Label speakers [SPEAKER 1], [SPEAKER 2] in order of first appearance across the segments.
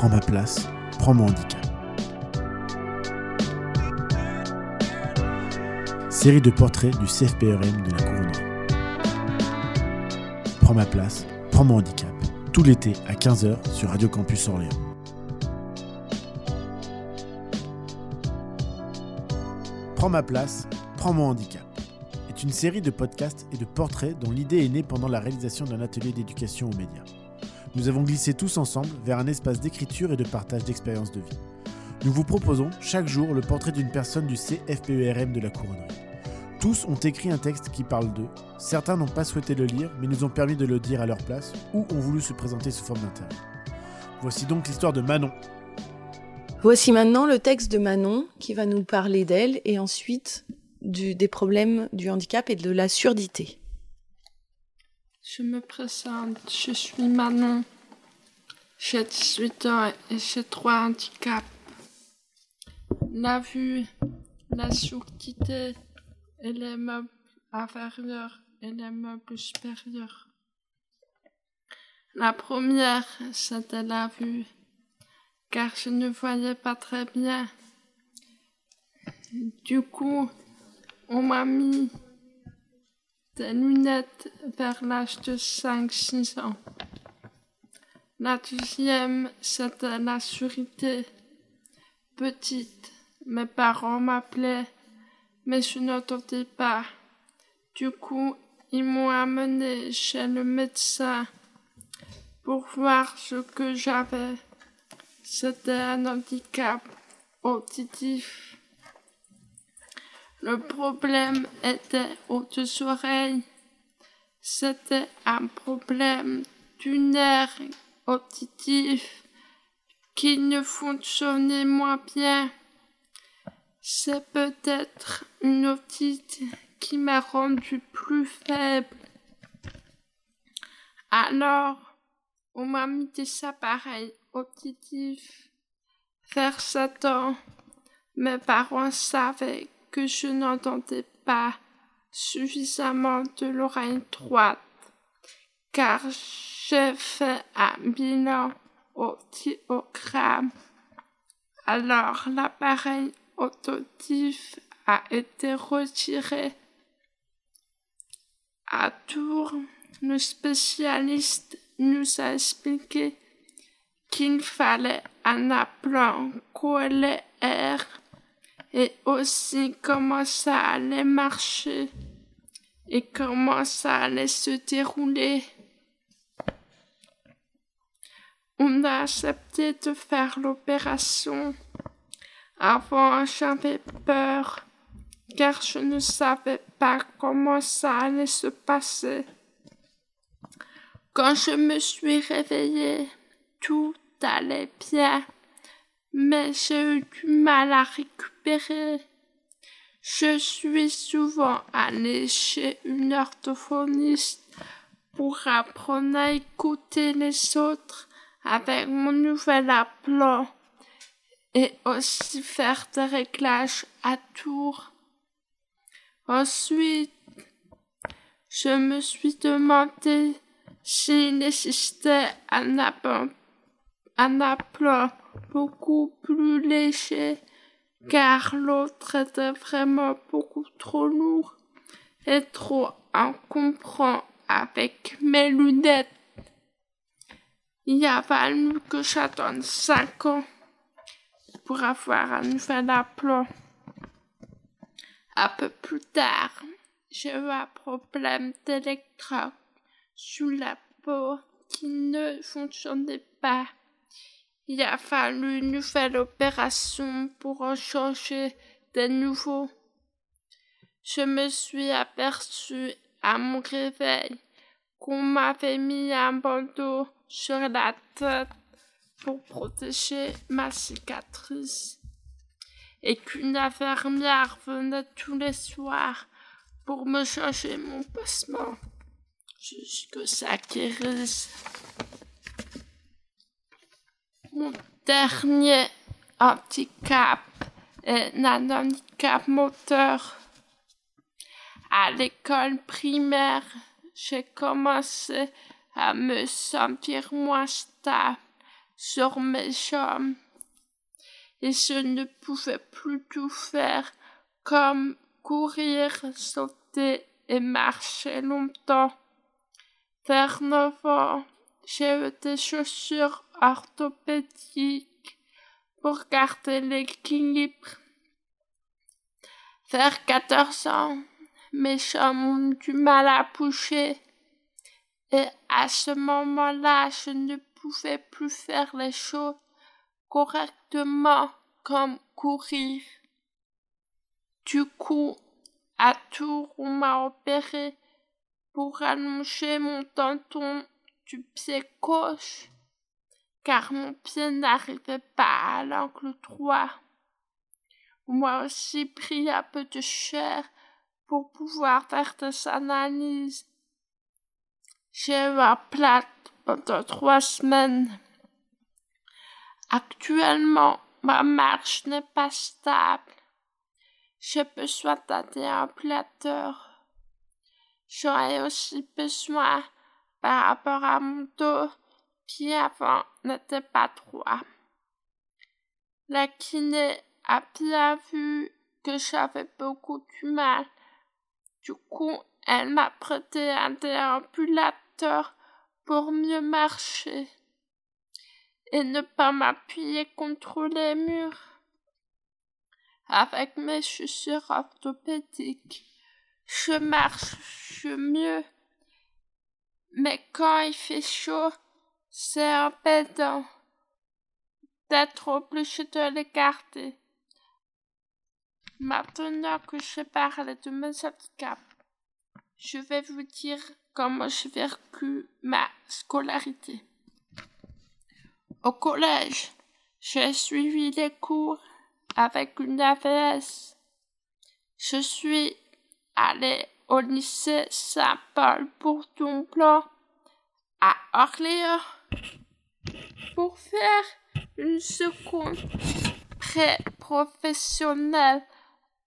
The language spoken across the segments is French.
[SPEAKER 1] Prends ma place, prends mon handicap. Série de portraits du CFPRM de la couronnerie. Prends ma place, prends mon handicap. Tout l'été à 15h sur Radio Campus Orléans. Prends ma place, prends mon handicap est une série de podcasts et de portraits dont l'idée est née pendant la réalisation d'un atelier d'éducation aux médias. Nous avons glissé tous ensemble vers un espace d'écriture et de partage d'expériences de vie. Nous vous proposons chaque jour le portrait d'une personne du CFPERM de la couronnerie. Tous ont écrit un texte qui parle d'eux. Certains n'ont pas souhaité le lire, mais nous ont permis de le dire à leur place, ou ont voulu se présenter sous forme d'interview. Voici donc l'histoire de Manon.
[SPEAKER 2] Voici maintenant le texte de Manon qui va nous parler d'elle et ensuite des problèmes du handicap et de la surdité.
[SPEAKER 3] Je me présente, je suis Manon. J'ai 18 ans et j'ai trois handicaps. La vue, la surdité et les meubles inférieurs et les meubles supérieurs. La première, c'était la vue, car je ne voyais pas très bien. Du coup, on m'a mis des lunettes vers l'âge de 5-6 ans. La deuxième, c'était la surdité. Petite, mes parents m'appelaient mais je n'entendais pas. Du coup, ils m'ont amené chez le médecin pour voir ce que j'avais. C'était un handicap auditif. Le problème était aux oreilles. C'était un problème du nerf auditif qui ne fonctionnait moins bien. C'est peut-être une otite qui m'a rendu plus faible. Alors, on m'a mis des appareils auditifs vers sept ans. Mes parents savaient que je n'entendais pas suffisamment de l'oreille droite, car j'ai fait un bilan audiogramme. Alors l'appareil auditif a été retiré. À Tours, le spécialiste nous a expliqué qu'il fallait un appelant coléaire et aussi comment ça allait marcher et comment ça allait se dérouler. On a accepté de faire l'opération. Avant, j'avais peur, car je ne savais pas comment ça allait se passer. Quand je me suis réveillée, tout allait bien, mais j'ai eu du mal à récupérer. Je suis souvent allée chez une orthophoniste pour apprendre à écouter les autres avec mon nouvel appelant et aussi faire des réglages à tour. Ensuite, je me suis demandé s'il existait un un appelant beaucoup plus léger, car l'autre était vraiment beaucoup trop lourd et trop encombrant avec mes lunettes. Il a fallu que j'attende cinq ans pour avoir un nouvel appelant. Un peu plus tard, j'ai eu un problème d'électrode sous la peau qui ne fonctionnait pas. Il a fallu une nouvelle opération pour en changer de nouveau. Je me suis aperçu à mon réveil qu'on m'avait mis un bandeau sur la tête pour protéger ma cicatrice et qu'une infirmière venait tous les soirs pour me changer mon pansement jusque ça guérisse. Mon dernier handicap est un handicap moteur. À l'école primaire, j'ai commencé à me sentir moins stable sur mes jambes. Et je ne pouvais plus tout faire comme courir, sauter et marcher longtemps. Vers neuf ans, j'ai eu des chaussures orthopédiques pour garder l'équilibre. Vers 14 ans, mes jambes du mal à bouger. Et à ce moment-là, je ne pouvais plus faire les choses correctement comme courir. Du coup, à Tours, on m'a opéré pour allonger mon tendon du pied car mon pied n'arrivait pas à l'angle droit. M'a aussi pris un peu de chair pour pouvoir faire des analyses. J'ai eu un plat pendant trois semaines. Actuellement, ma marche n'est pas stable. J'ai besoin d'un déambulateur. J'aurais aussi besoin par rapport à mon dos qui avant n'était pas droit. La kiné a bien vu que j'avais beaucoup du mal. Du coup, elle m'a prêté un déambulateur pour mieux marcher et ne pas m'appuyer contre les murs. Avec mes chaussures orthopédiques, je marche mieux. Mais quand il fait chaud, c'est embêtant d'être obligé de les garder. Maintenant que je parle de mes handicaps, je vais vous dire comment j'ai vécu ma scolarité. Au collège, j'ai suivi les cours avec une AVS. Je suis allé au lycée Saint-Paul pour Blanc à Orléans pour faire une seconde pré-professionnelle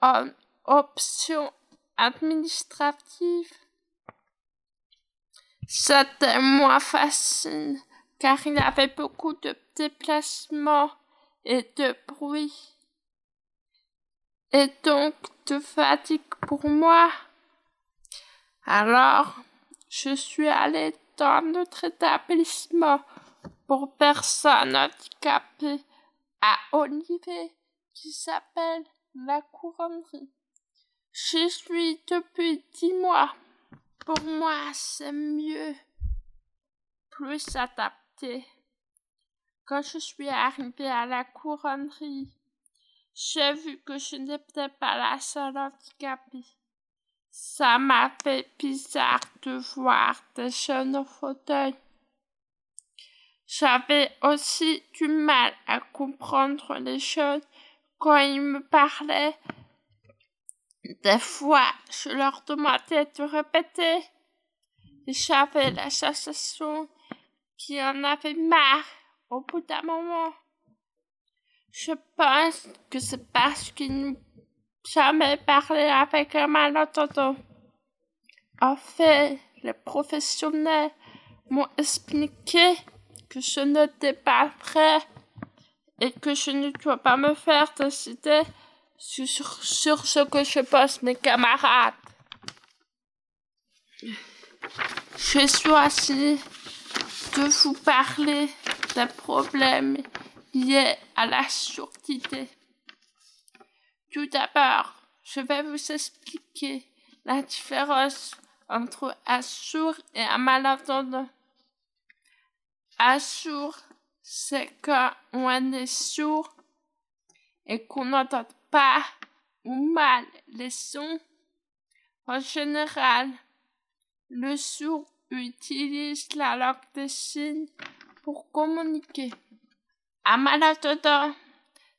[SPEAKER 3] en option administrative. C'était moins facile car il avait beaucoup de déplacements et de bruit et donc de fatigue pour moi. Alors, je suis allée dans notre établissement pour personnes handicapées à Olivier qui s'appelle la couronnerie. Je suis depuis dix mois. Pour moi, c'est mieux, plus adapté. Quand je suis arrivée à la couronnerie, j'ai vu que je n'étais pas la seule handicapée. Ça m'a fait bizarre de voir des jeunes au fauteuil. J'avais aussi du mal à comprendre les choses quand ils me parlaient. Des fois, je leur demandais de répéter. J'avais la sensation qu'ils en avaient marre au bout d'un moment. Je pense que c'est parce qu'ils n'ont jamais parlé avec un malentendant. En fait, les professionnels m'ont expliqué que je n'étais pas prêt et que je ne dois pas me faire décider sur, sur ce que je pense mes camarades. Je choisi de vous parler des problèmes lié à la surdité. Tout d'abord, je vais vous expliquer la différence entre un sourd et un malentendant. Un sourd, c'est quand on est sourd et qu'on n'entend pas ou mal les sons. En général, le sourd utilise la langue des signes pour communiquer. Un malentendant,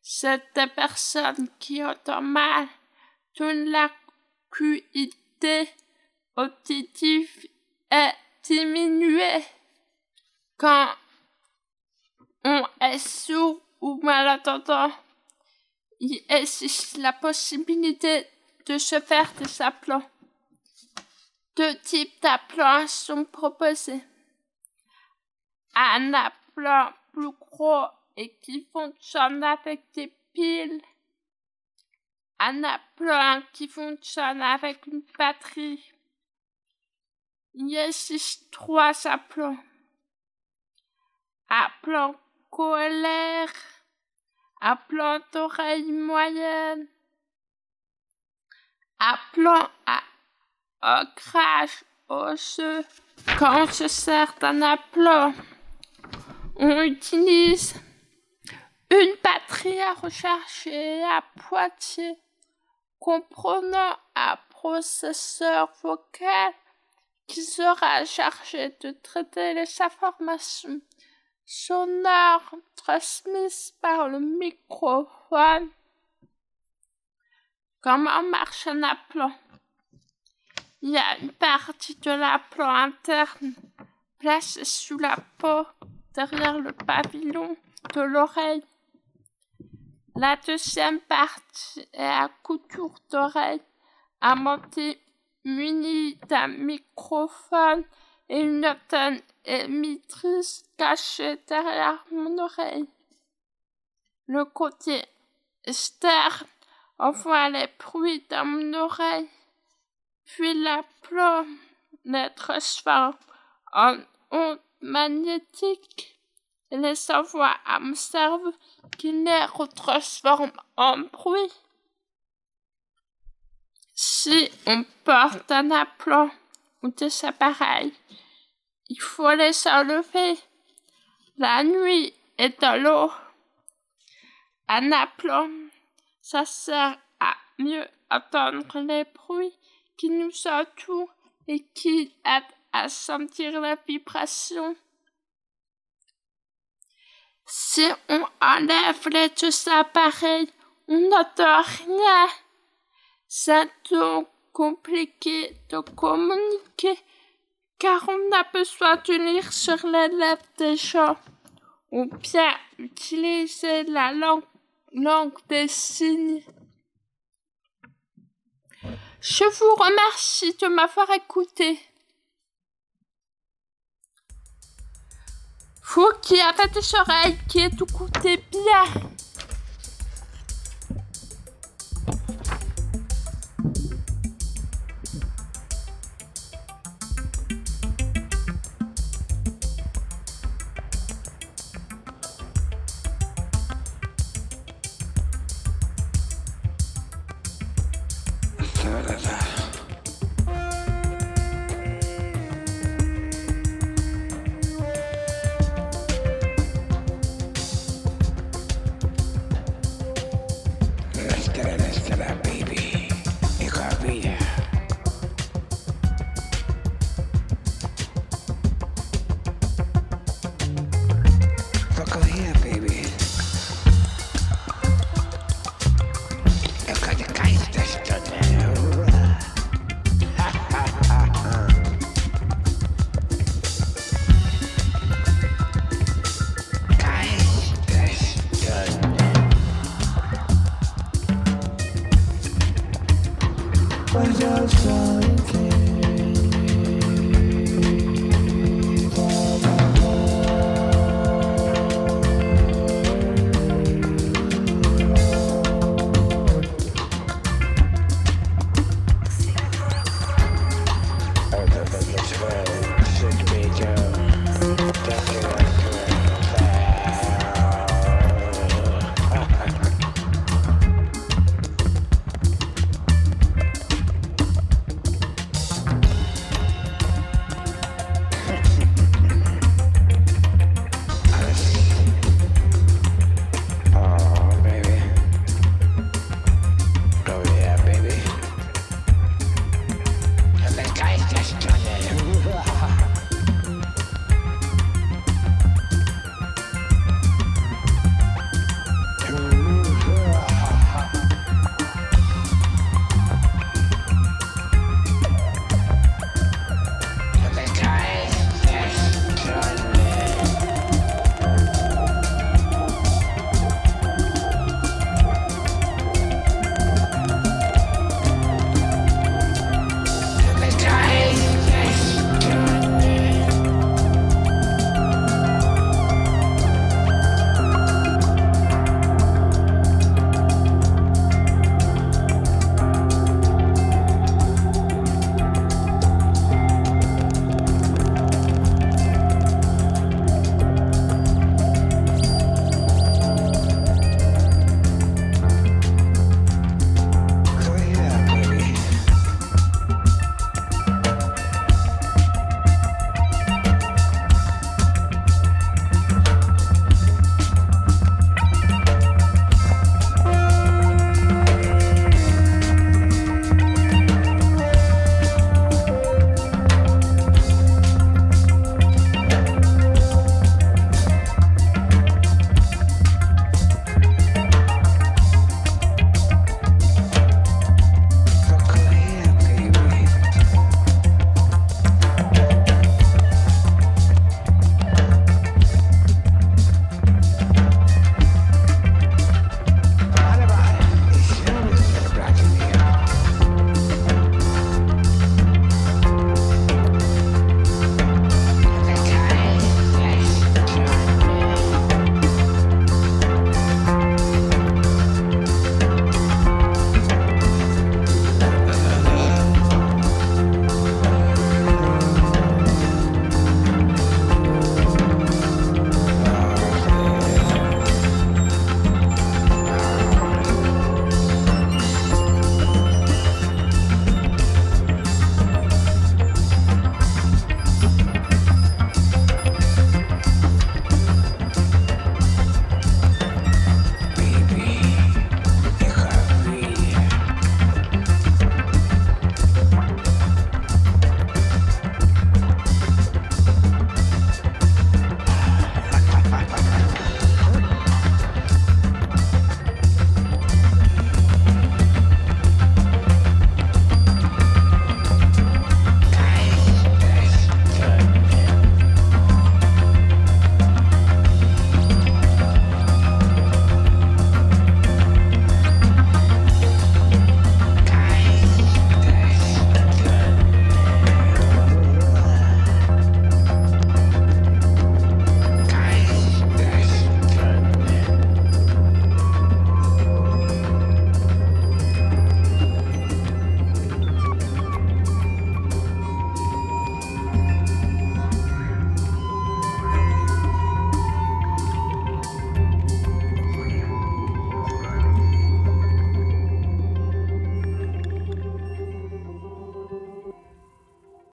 [SPEAKER 3] c'est des personnes qui entendent mal toute l'acuité auditive est diminuée. Quand on est sourd ou malentendant, il existe la possibilité de se faire des implants. Deux types d'implants sont proposés. Un implant plus gros et qui fonctionne avec des piles. Un appelant qui fonctionne avec une batterie. Il existe trois appelants. Appelant colère, appelant oreille moyenne, appelant à ancrage osseux. Quand on se sert d'un appelant, on utilise une batterie à recharger à Poitiers comprenant un processeur vocal qui sera chargé de traiter les informations sonores transmises par le microphone. Comment marche un appelant Il y a une partie de l'appelant interne placée sous la peau derrière le pavillon de l'oreille. La deuxième partie est à couture d'oreille, monter munie d'un microphone et une antenne émettrice cachée derrière mon oreille. Le côté externe envoie les bruits dans mon oreille, puis la plombe les transforme en ondes magnétiques les envoie à mon cerveau qui les retransforme en bruit. Si on porte un appelant ou des appareils, il faut les enlever la nuit et dans l'eau. Un appelant, ça sert à mieux entendre les bruits qui nous entourent et qui aident à sentir la vibration. Si on enlève les deux appareils, on n'entend rien. C'est donc compliqué de communiquer car on a besoin de lire sur les lèvres des gens ou bien utiliser la langue, langue des signes. Je vous remercie de m'avoir écouté. Vous qui avez des oreilles qui écoutez bien.